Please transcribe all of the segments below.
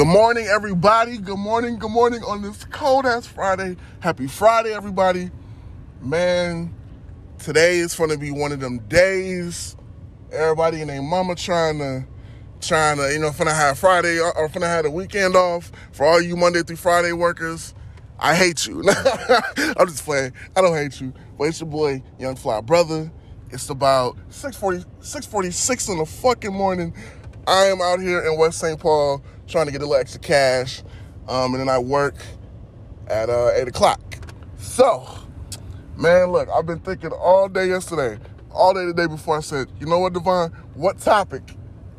Good morning, everybody. Good morning, good morning on this cold ass Friday. Happy Friday, everybody. Man, today is to be one of them days. Everybody and their mama trying to, trying to, you know, finna have Friday uh, or finna have the weekend off. For all you Monday through Friday workers, I hate you. I'm just playing. I don't hate you. But it's your boy, Young Fly Brother. It's about 640, 646 in the fucking morning. I am out here in West St. Paul trying to get a little extra cash. Um, and then I work at uh, 8 o'clock. So, man, look, I've been thinking all day yesterday, all day the day before. I said, you know what, Devon? What topic?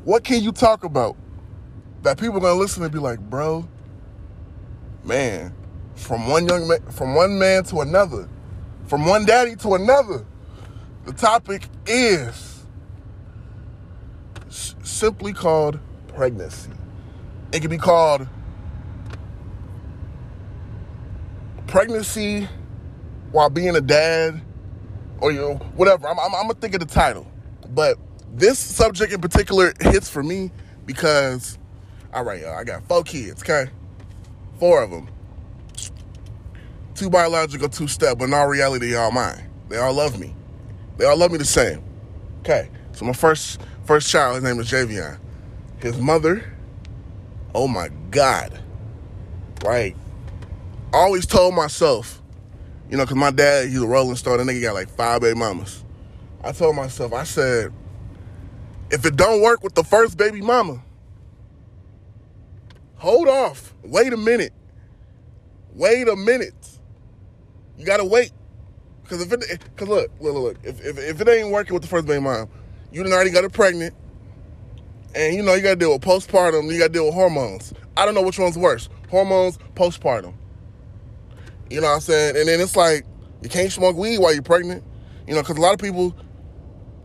What can you talk about that people are gonna listen and be like, bro, man, from one young man, from one man to another, from one daddy to another. The topic is simply called pregnancy. It can be called pregnancy while being a dad, or you know, whatever. I'm, I'm, I'm gonna think of the title, but this subject in particular hits for me because, all right, y'all, I got four kids, okay, four of them, two biological, two step, but in all reality, they all mine. They all love me. They all love me the same. Okay, so my first first child, his name is Javion. His mother, oh my God, like I always told myself, you know, because my dad, he's a rolling stone, that nigga got like five baby mamas. I told myself, I said, if it don't work with the first baby mama, hold off. Wait a minute. Wait a minute. You gotta wait. Cause if it, cause look, look, look, if, if, if it ain't working with the first baby mom, you done already got her pregnant, and you know you gotta deal with postpartum, you gotta deal with hormones. I don't know which one's worse, hormones, postpartum. You know what I'm saying? And then it's like you can't smoke weed while you're pregnant. You know, cause a lot of people,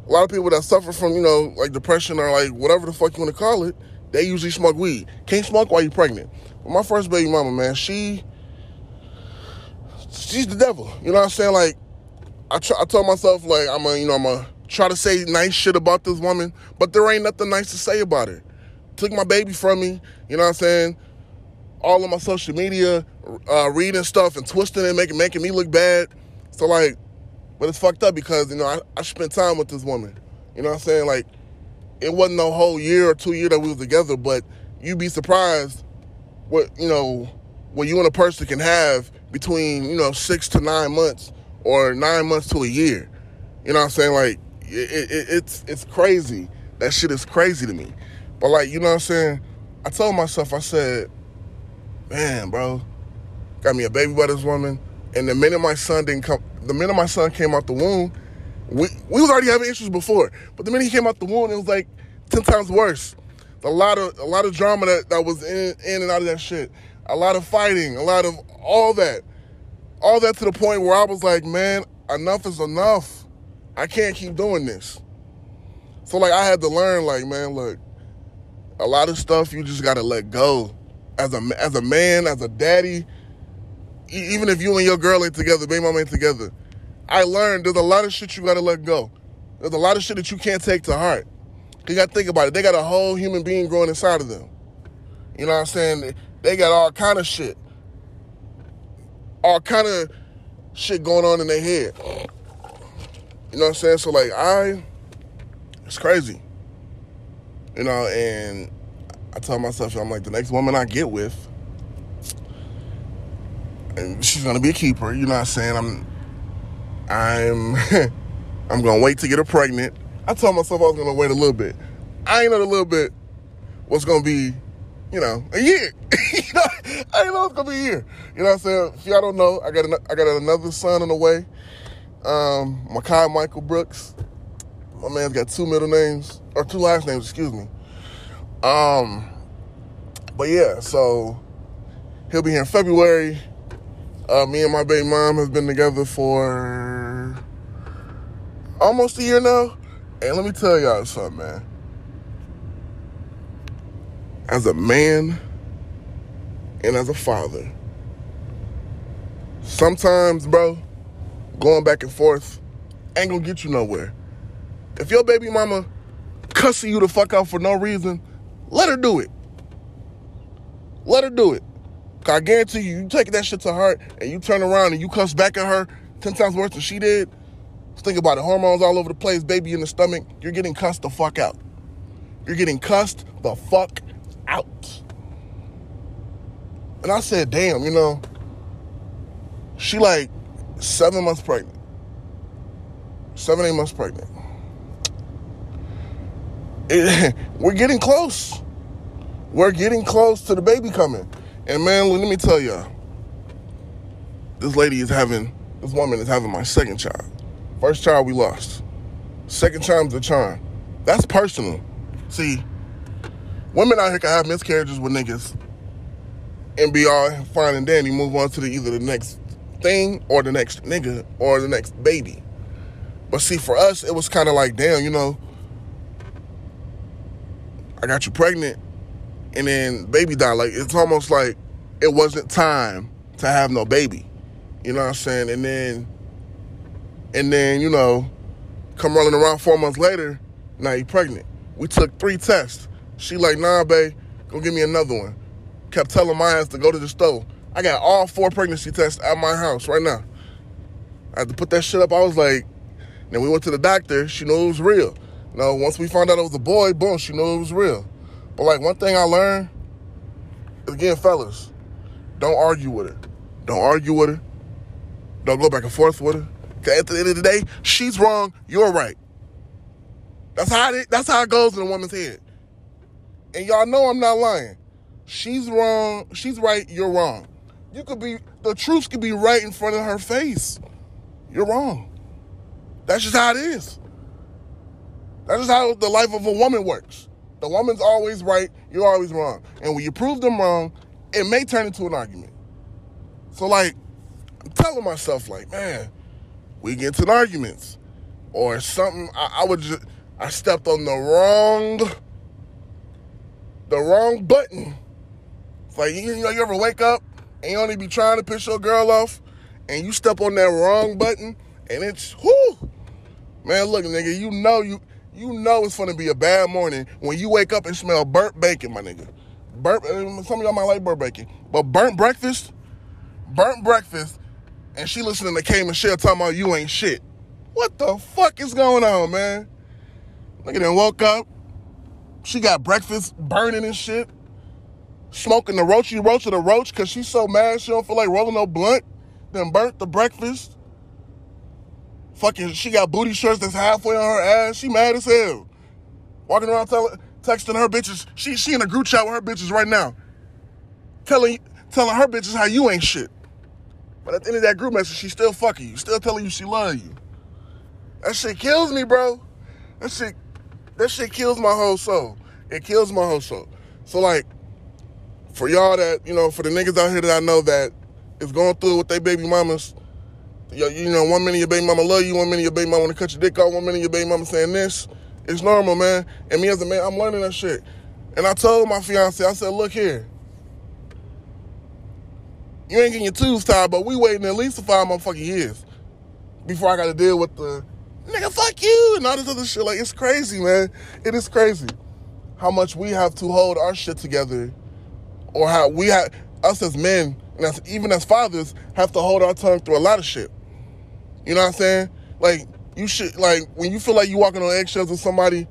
a lot of people that suffer from you know like depression or like whatever the fuck you want to call it, they usually smoke weed. Can't smoke while you're pregnant. But my first baby mama, man, she, she's the devil. You know what I'm saying? Like I, try, I told myself like I'm a you know I'm a try to say nice shit about this woman, but there ain't nothing nice to say about her. Took my baby from me, you know what I'm saying? All of my social media, uh, reading stuff and twisting it, making making me look bad. So like, but it's fucked up because you know I, I spent time with this woman. You know what I'm saying? Like, it wasn't a whole year or two year that we was together, but you'd be surprised what you know what you and a person can have between you know six to nine months or nine months to a year. You know what I'm saying? Like it, it, it's it's crazy. That shit is crazy to me. But like you know what I'm saying? I told myself, I said, man, bro, got me a baby by this woman, and the minute my son didn't come, the minute my son came out the womb, we we was already having issues before, but the minute he came out the womb, it was like ten times worse. A lot of a lot of drama that, that was in in and out of that shit. A lot of fighting, a lot of all that all that to the point where I was like, man, enough is enough. I can't keep doing this. So like I had to learn, like, man, look, a lot of stuff you just gotta let go. As a as a man, as a daddy, even if you and your girl ain't together, baby mama ain't together, I learned there's a lot of shit you gotta let go. There's a lot of shit that you can't take to heart. You gotta think about it. They got a whole human being growing inside of them. You know what I'm saying? They got all kind of shit all kind of shit going on in their head. You know what I'm saying? So like I, it's crazy. You know, and I tell myself, I'm like the next woman I get with, and she's gonna be a keeper. You know what I'm saying? I'm, I'm, I'm gonna wait to get her pregnant. I told myself I was gonna wait a little bit. I ain't know a little bit what's gonna be you know, a year. you know, I didn't know it's gonna be a year. You know what I'm saying? If y'all don't know, I got an, I got another son on the way. Um, Makai Michael Brooks. My man's got two middle names or two last names, excuse me. Um, but yeah, so he'll be here in February. Uh, me and my baby mom has been together for almost a year now. And let me tell y'all something, man as a man and as a father, sometimes, bro, going back and forth ain't gonna get you nowhere. If your baby mama cussing you the fuck out for no reason, let her do it. Let her do it. I guarantee you, you take that shit to heart and you turn around and you cuss back at her 10 times worse than she did. Just think about it. Hormones all over the place, baby in the stomach. You're getting cussed the fuck out. You're getting cussed the fuck out. And I said, damn, you know, she like seven months pregnant. Seven, eight months pregnant. It, we're getting close. We're getting close to the baby coming. And man, let me tell y'all, this lady is having, this woman is having my second child. First child we lost. Second child's a charm. That's personal. See, women out here can have miscarriages with niggas and be all fine and dandy, move on to the, either the next thing or the next nigga or the next baby. But see, for us, it was kind of like, damn, you know, I got you pregnant and then baby died. Like, it's almost like it wasn't time to have no baby. You know what I'm saying? And then, and then, you know, come rolling around four months later, now you pregnant. We took three tests. She like, nah, babe, go give me another one. Kept telling my ass to go to the store. I got all four pregnancy tests at my house right now. I had to put that shit up. I was like, then we went to the doctor. She knew it was real. You know, once we found out it was a boy, boom, she knew it was real. But like one thing I learned, again, fellas, don't argue with her. Don't argue with her. Don't go back and forth with her. Cause at the end of the day, she's wrong, you're right. That's how it, that's how it goes in a woman's head. And y'all know I'm not lying. She's wrong, she's right, you're wrong. You could be the truth could be right in front of her face. You're wrong. That's just how it is. That's just how the life of a woman works. The woman's always right, you're always wrong. And when you prove them wrong, it may turn into an argument. So, like, I'm telling myself, like, man, we get into arguments or something. I, I would just, I stepped on the wrong, the wrong button. It's like, you, you know, you ever wake up and you only be trying to piss your girl off and you step on that wrong button and it's, whoo, man, look, nigga, you know you, you know it's gonna be a bad morning when you wake up and smell burnt bacon, my nigga. Burnt, uh, some of y'all might like burnt bacon, but burnt breakfast, burnt breakfast, and she listening to K Michelle talking about you ain't shit. What the fuck is going on, man? Nigga then woke up. She got breakfast burning and shit. Smoking the roachy roach of the roach because she's so mad she don't feel like rolling no blunt. Then burnt the breakfast. Fucking, she got booty shorts that's halfway on her ass. She mad as hell. Walking around telling, texting her bitches. She she in a group chat with her bitches right now. Telling telling her bitches how you ain't shit. But at the end of that group message, she still fucking you. Still telling you she love you. That shit kills me, bro. That shit that shit kills my whole soul. It kills my whole soul. So like, for y'all that, you know, for the niggas out here that I know that is going through with their baby mamas, you, you know, one minute your baby mama love you, one minute your baby mama want to cut your dick off, one minute your baby mama saying this. It's normal, man. And me as a man, I'm learning that shit. And I told my fiance, I said, look here. You ain't getting your tubes tied, but we waiting at least five motherfucking years before I got to deal with the nigga, fuck you, and all this other shit. Like, it's crazy, man. It is crazy how much we have to hold our shit together, or how we have, us as men, and as, even as fathers, have to hold our tongue through a lot of shit. You know what I'm saying? Like, you should, like, when you feel like you walking on eggshells with somebody,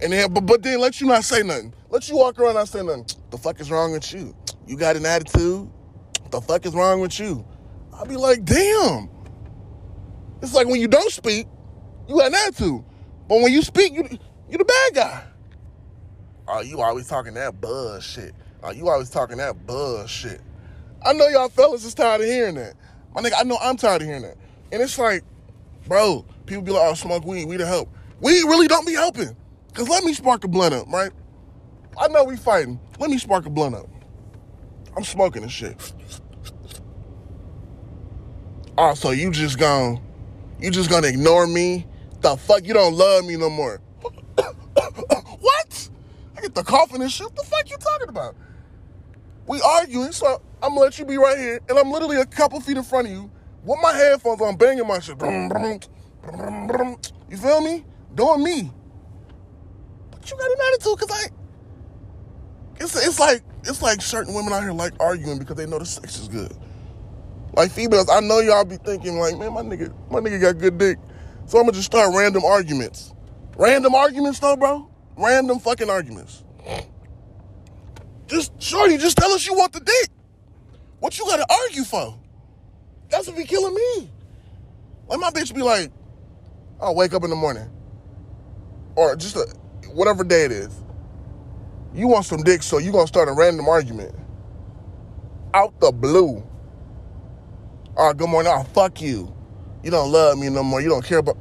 and then, but, but then let you not say nothing. Let you walk around not say nothing. The fuck is wrong with you? You got an attitude? The fuck is wrong with you? I'll be like, damn. It's like when you don't speak, you got an attitude. But when you speak, you you the bad guy. Oh, you always talking that bullshit. Oh, you always talking that bullshit. I know y'all fellas is tired of hearing that. My nigga, I know I'm tired of hearing that. And it's like, bro, people be like, oh, smoke weed, we to help. We really don't be helping. Cause let me spark a blunt up, right? I know we fighting. Let me spark a blunt up. I'm smoking this shit. Oh, so you just gonna, you just gonna ignore me? The fuck, you don't love me no more. what? I get the coughing and shit. What the fuck you talking about? We arguing, so I'm gonna let you be right here, and I'm literally a couple feet in front of you with my headphones on, banging my shit. You feel me? Doing me. But you got an attitude, cause I, it's it's like it's like certain women out here like arguing because they know the sex is good. Like females, I know y'all be thinking like, man, my nigga, my nigga got good dick. So I'm gonna just start random arguments. Random arguments though, bro. Random fucking arguments. Just shorty, just tell us you want the dick. What you gotta argue for? That's what be killing me. Like my bitch be like, I'll wake up in the morning. Or just a, whatever day it is. You want some dick, so you gonna start a random argument. Out the blue. All right, good morning. Oh, fuck you. You don't love me no more. You don't care about.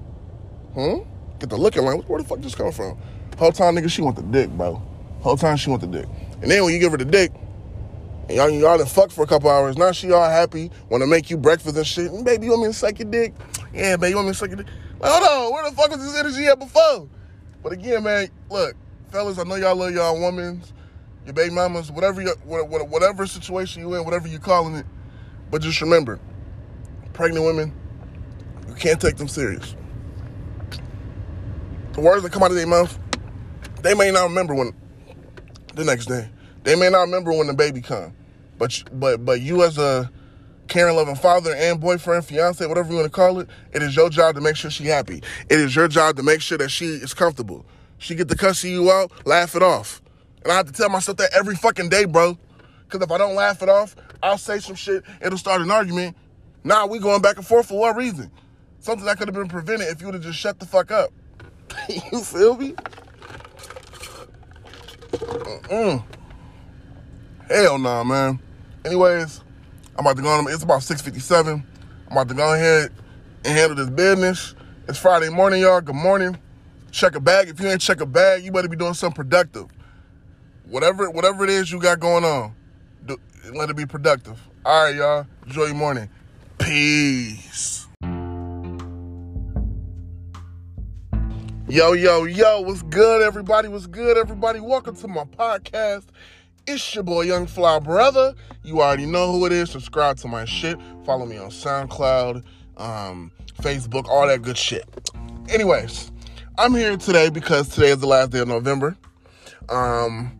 Hmm? Get the looking like, where the fuck this come from? Whole time, nigga, she want the dick, bro. Whole time she want the dick. And then when you give her the dick, and y'all, y'all done fuck for a couple hours, now she all happy, want to make you breakfast and shit. And baby, you want me to suck your dick? Yeah, baby, you want me to suck your dick? Like, hold on, where the fuck was this energy at before? But again, man, look, fellas, I know y'all love y'all women, your baby mamas, whatever, you, whatever situation you in, whatever you calling it. But just remember, pregnant women, you can't take them serious. The words that come out of their mouth, they may not remember when the next day. They may not remember when the baby come. But but but you as a caring, loving father and boyfriend, fiance, whatever you want to call it, it is your job to make sure she happy. It is your job to make sure that she is comfortable. She get to cussing you out, laugh it off. And I have to tell myself that every fucking day, bro. Because if I don't laugh it off, I'll say some shit, it'll start an argument. Now we going back and forth for what reason? Something that could have been prevented if you would have just shut the fuck up. you feel me? Mm-mm. Hell nah, man. Anyways, I'm about to go on. It's about 6:57. I'm about to go ahead and handle this business. It's Friday morning, y'all. Good morning. Check a bag. If you ain't check a bag, you better be doing something productive. Whatever, whatever it is you got going on, do, let it be productive. All right, y'all. Enjoy your morning. Peace. Yo, yo, yo, what's good, everybody? What's good, everybody? Welcome to my podcast. It's your boy, Young Fly Brother. You already know who it is. Subscribe to my shit. Follow me on SoundCloud, um, Facebook, all that good shit. Anyways, I'm here today because today is the last day of November. Um,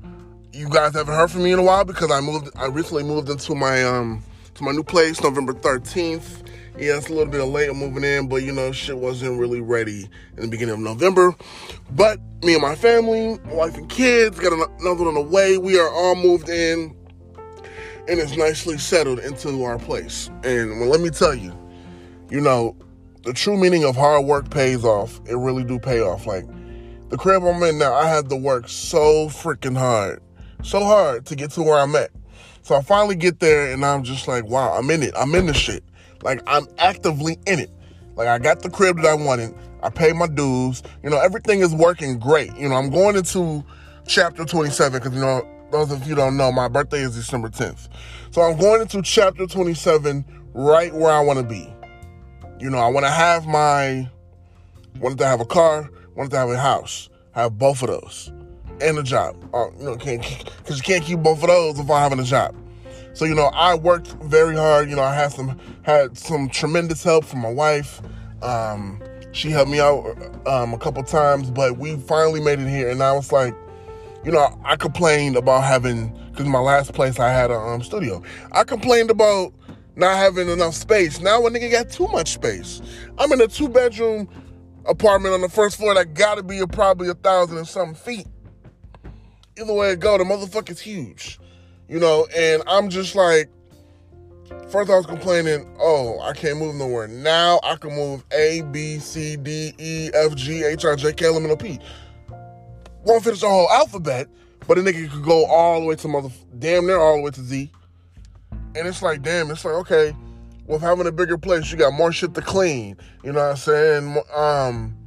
you guys haven't heard from me in a while because I moved. I recently moved into my um to my new place, November 13th. Yeah, it's a little bit late moving in, but you know, shit wasn't really ready in the beginning of November. But me and my family, my wife and kids, got another one on the way. We are all moved in and it's nicely settled into our place. And well, let me tell you, you know, the true meaning of hard work pays off. It really do pay off. Like the crib I'm in now, I had to work so freaking hard, so hard to get to where I'm at. So I finally get there and I'm just like, wow, I'm in it. I'm in the shit. Like I'm actively in it. Like I got the crib that I wanted. I paid my dues. You know, everything is working great. You know, I'm going into chapter 27 because you know, those of you don't know, my birthday is December 10th. So I'm going into chapter 27 right where I want to be. You know, I want to have my wanted to have a car, wanted to have a house, have both of those, and a job. Uh, you know, can't because you can't keep both of those without having a job. So you know, I worked very hard. You know, I had some had some tremendous help from my wife. Um, she helped me out um, a couple times, but we finally made it here. And I was like, you know, I complained about having because my last place I had a um, studio. I complained about not having enough space. Now a nigga got too much space. I'm in a two bedroom apartment on the first floor that gotta be a, probably a thousand and something feet. Either way it go, the motherfucker's huge you know, and I'm just like, first I was complaining, oh, I can't move nowhere. Now I can move A, B, C, D, E, F, G, H, I, J, K, L, M, N, O, P. Won't finish the whole alphabet, but a nigga could go all the way to mother, damn near all the way to Z. And it's like, damn, it's like, okay, with having a bigger place, you got more shit to clean. You know what I'm saying? Um,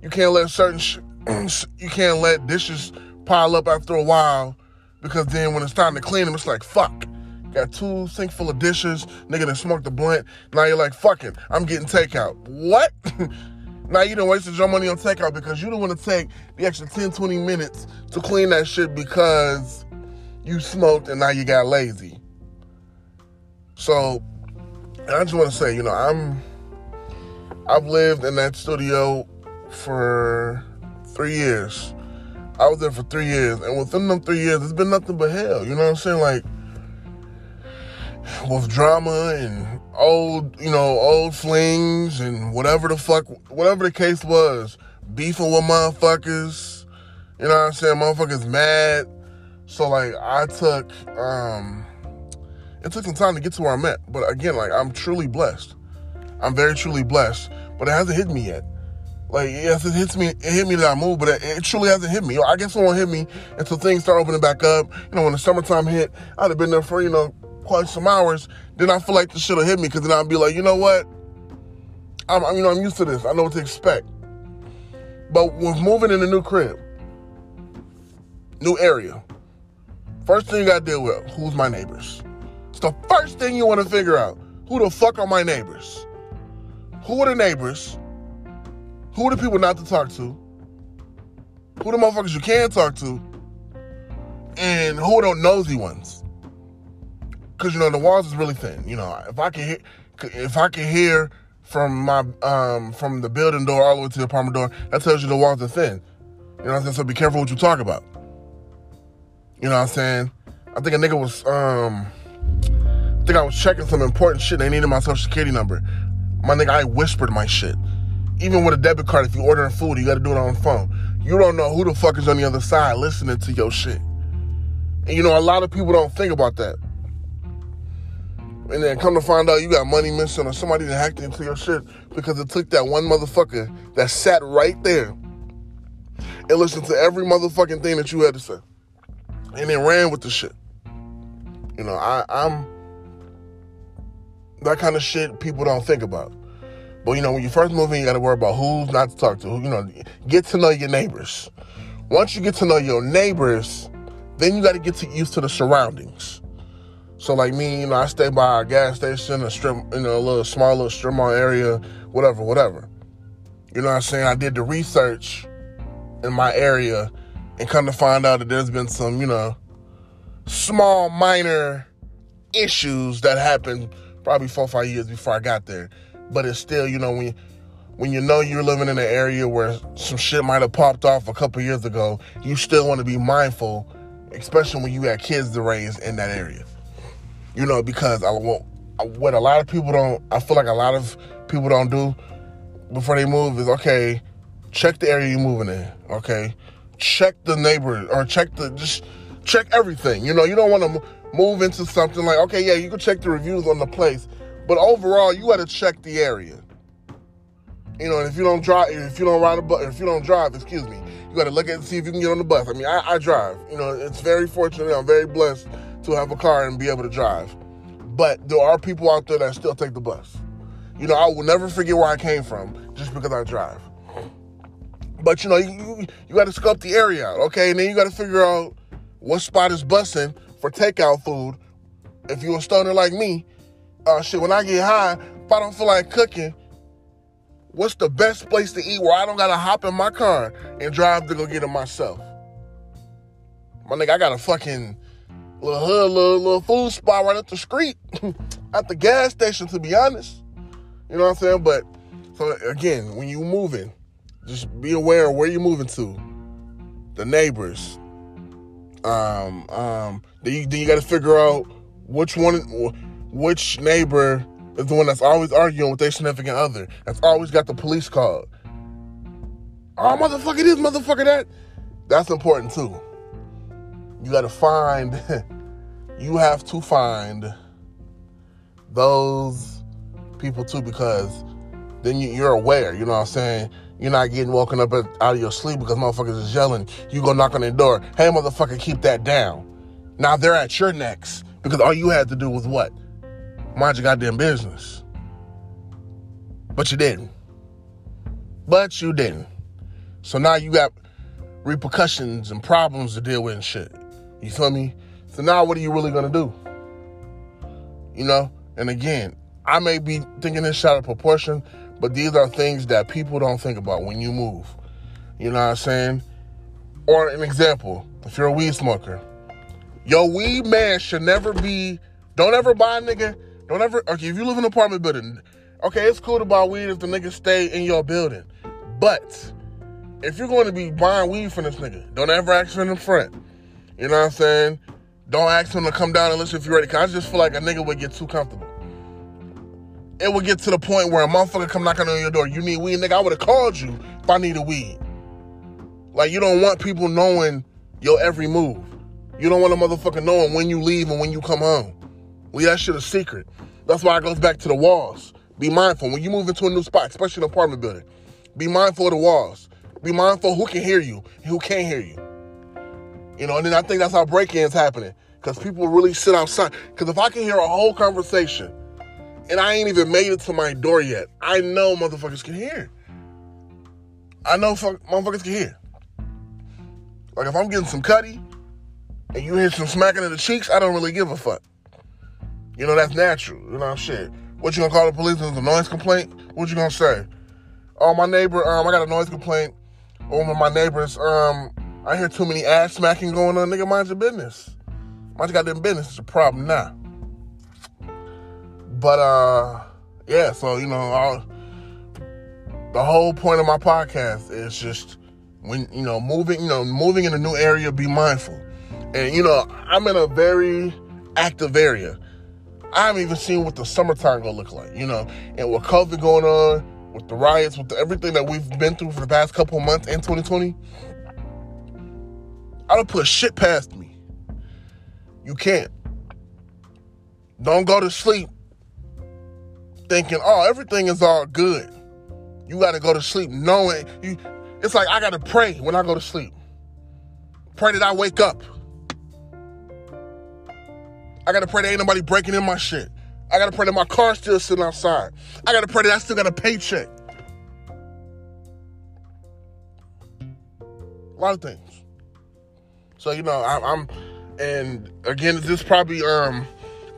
you can't let certain, sh- you can't let dishes pile up after a while because then when it's time to clean them, it's like, fuck. Got two sink full of dishes, nigga done smoked the blunt. Now you're like, fuck it, I'm getting takeout. What? now you done wasted your money on takeout because you don't want to take the extra 10, 20 minutes to clean that shit because you smoked and now you got lazy. So, I just want to say, you know, I'm, I've lived in that studio for three years. I was there for three years, and within them three years, it's been nothing but hell. You know what I'm saying? Like with drama and old, you know, old flings and whatever the fuck, whatever the case was, beefing with motherfuckers. You know what I'm saying? Motherfuckers mad. So like, I took, um, it took some time to get to where I'm at. But again, like, I'm truly blessed. I'm very truly blessed, but it hasn't hit me yet. Like, yes, it hits me. It hit me that I moved, but it, it truly hasn't hit me. I guess it won't hit me until things start opening back up. You know, when the summertime hit, I'd have been there for you know quite some hours. Then I feel like this should have hit me because then I'd be like, you know what? I'm, you know, I'm used to this. I know what to expect. But with moving in a new crib, new area, first thing you got to deal with: who's my neighbors. It's the first thing you want to figure out. Who the fuck are my neighbors? Who are the neighbors? Who are the people not to talk to? Who the motherfuckers you can talk to? And who are the nosy ones? Because you know the walls is really thin. You know, if I can hear, if I can hear from my um from the building door all the way to the apartment door, that tells you the walls are thin. You know what I'm saying? So be careful what you talk about. You know what I'm saying? I think a nigga was um I think I was checking some important shit. They needed my social security number. My nigga, I whispered my shit. Even with a debit card, if you're ordering food, you gotta do it on the phone. You don't know who the fuck is on the other side listening to your shit. And you know, a lot of people don't think about that. And then come to find out you got money missing or somebody that hacked into your shit because it took that one motherfucker that sat right there and listened to every motherfucking thing that you had to say. And then ran with the shit. You know, I, I'm that kind of shit people don't think about. But you know, when you first move in, you got to worry about who's not to talk to. You know, get to know your neighbors. Once you get to know your neighbors, then you got to get to, used to the surroundings. So like me, you know, I stay by a gas station, a strip, you know, a little small little strip mall area, whatever, whatever. You know what I'm saying? I did the research in my area and come to find out that there's been some, you know, small minor issues that happened probably four or five years before I got there. But it's still, you know, when when you know you're living in an area where some shit might have popped off a couple years ago, you still want to be mindful, especially when you got kids to raise in that area. You know, because I what a lot of people don't. I feel like a lot of people don't do before they move is okay. Check the area you're moving in. Okay, check the neighbor or check the just check everything. You know, you don't want to move into something like, okay, yeah, you can check the reviews on the place, but overall, you got to check the area. You know, and if you don't drive, if you don't ride a bus, if you don't drive, excuse me, you got to look at and see if you can get on the bus. I mean, I, I drive. You know, it's very fortunate. I'm very blessed to have a car and be able to drive. But there are people out there that still take the bus. You know, I will never forget where I came from just because I drive. But you know, you, you, you got to scope the area out, okay? And then you got to figure out what spot is busing for takeout food. If you a stoner like me, uh, shit, when I get high, if I don't feel like cooking, what's the best place to eat where I don't gotta hop in my car and drive to go get it myself? My nigga, I got a fucking little hood, little, little food spot right up the street at the gas station, to be honest. You know what I'm saying? But so again, when you moving, just be aware of where you're moving to. The neighbors, um, um, then you, then you got to figure out which one, which neighbor is the one that's always arguing with their significant other. That's always got the police called. Oh, motherfucker this, motherfucker that. That's important too. You got to find, you have to find those people too because then you, are aware, you know what I'm saying? You're not getting woken up out of your sleep because motherfuckers is yelling. You go knock on their door. Hey, motherfucker, keep that down. Now they're at your necks because all you had to do was what? Mind your goddamn business. But you didn't. But you didn't. So now you got repercussions and problems to deal with and shit. You feel me? So now what are you really gonna do? You know? And again, I may be thinking this out of proportion, but these are things that people don't think about when you move. You know what I'm saying? Or an example, if you're a weed smoker, your weed man should never be, don't ever buy a nigga, don't ever, okay, if you live in an apartment building, okay, it's cool to buy weed if the nigga stay in your building. But if you're going to be buying weed from this nigga, don't ever ask him in the front. You know what I'm saying? Don't ask him to come down and listen if you're ready. Cause I just feel like a nigga would get too comfortable. It would get to the point where a motherfucker come knocking on your door. You need weed, nigga. I would have called you if I needed weed. Like you don't want people knowing your every move. You don't want a motherfucker knowing when you leave and when you come home. Leave that shit a secret. That's why it goes back to the walls. Be mindful when you move into a new spot, especially an apartment building. Be mindful of the walls. Be mindful who can hear you and who can't hear you. You know, and then I think that's how break-ins happening. Because people really sit outside. Because if I can hear a whole conversation and I ain't even made it to my door yet, I know motherfuckers can hear. I know fuck, motherfuckers can hear. Like if I'm getting some cutty and you hear some smacking in the cheeks, I don't really give a fuck. You know, that's natural. You know, shit. What you gonna call the police? It's a noise complaint? What you gonna say? Oh, my neighbor, um, I got a noise complaint. Over my neighbors, um, I hear too many ass smacking going on. Nigga, mind your business. Mind your goddamn business. It's a problem now. But, uh, yeah, so, you know, I'll, the whole point of my podcast is just when, you know, moving, you know, moving in a new area, be mindful. And, you know, I'm in a very active area. I haven't even seen what the summertime gonna look like, you know, and with COVID going on, with the riots, with the, everything that we've been through for the past couple months in 2020, I don't put shit past me. You can't. Don't go to sleep thinking, oh, everything is all good. You got to go to sleep knowing you. It's like I got to pray when I go to sleep. Pray that I wake up. I got to pray that ain't nobody breaking in my shit. I got to pray that my car's still sitting outside. I got to pray that I still got a paycheck. A lot of things. So you know, I, I'm, and again, this probably um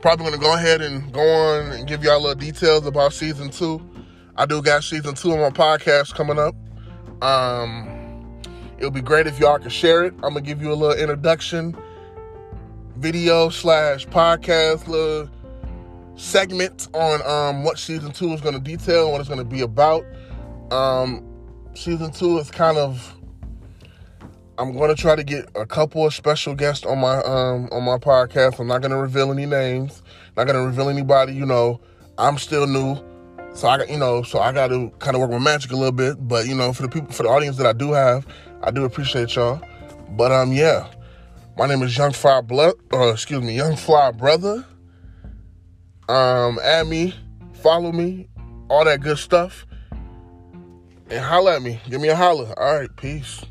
probably gonna go ahead and go on and give y'all a little details about season two. I do got season two on my podcast coming up. Um, it'll be great if y'all can share it. I'm gonna give you a little introduction video slash podcast little segment on um, what season two is going to detail, what it's going to be about. Um, season two is kind of. I'm going to try to get a couple of special guests on my um, on my podcast. I'm not going to reveal any names. Not going to reveal anybody. You know, I'm still new, so I got you know, so I got to kind of work my magic a little bit. But you know, for the people, for the audience that I do have, I do appreciate y'all. But um, yeah, my name is Young Fly Blood. Uh, excuse me, Young Fly Brother. Um, add me, follow me, all that good stuff. And holla at me. Give me a holler. All right, peace.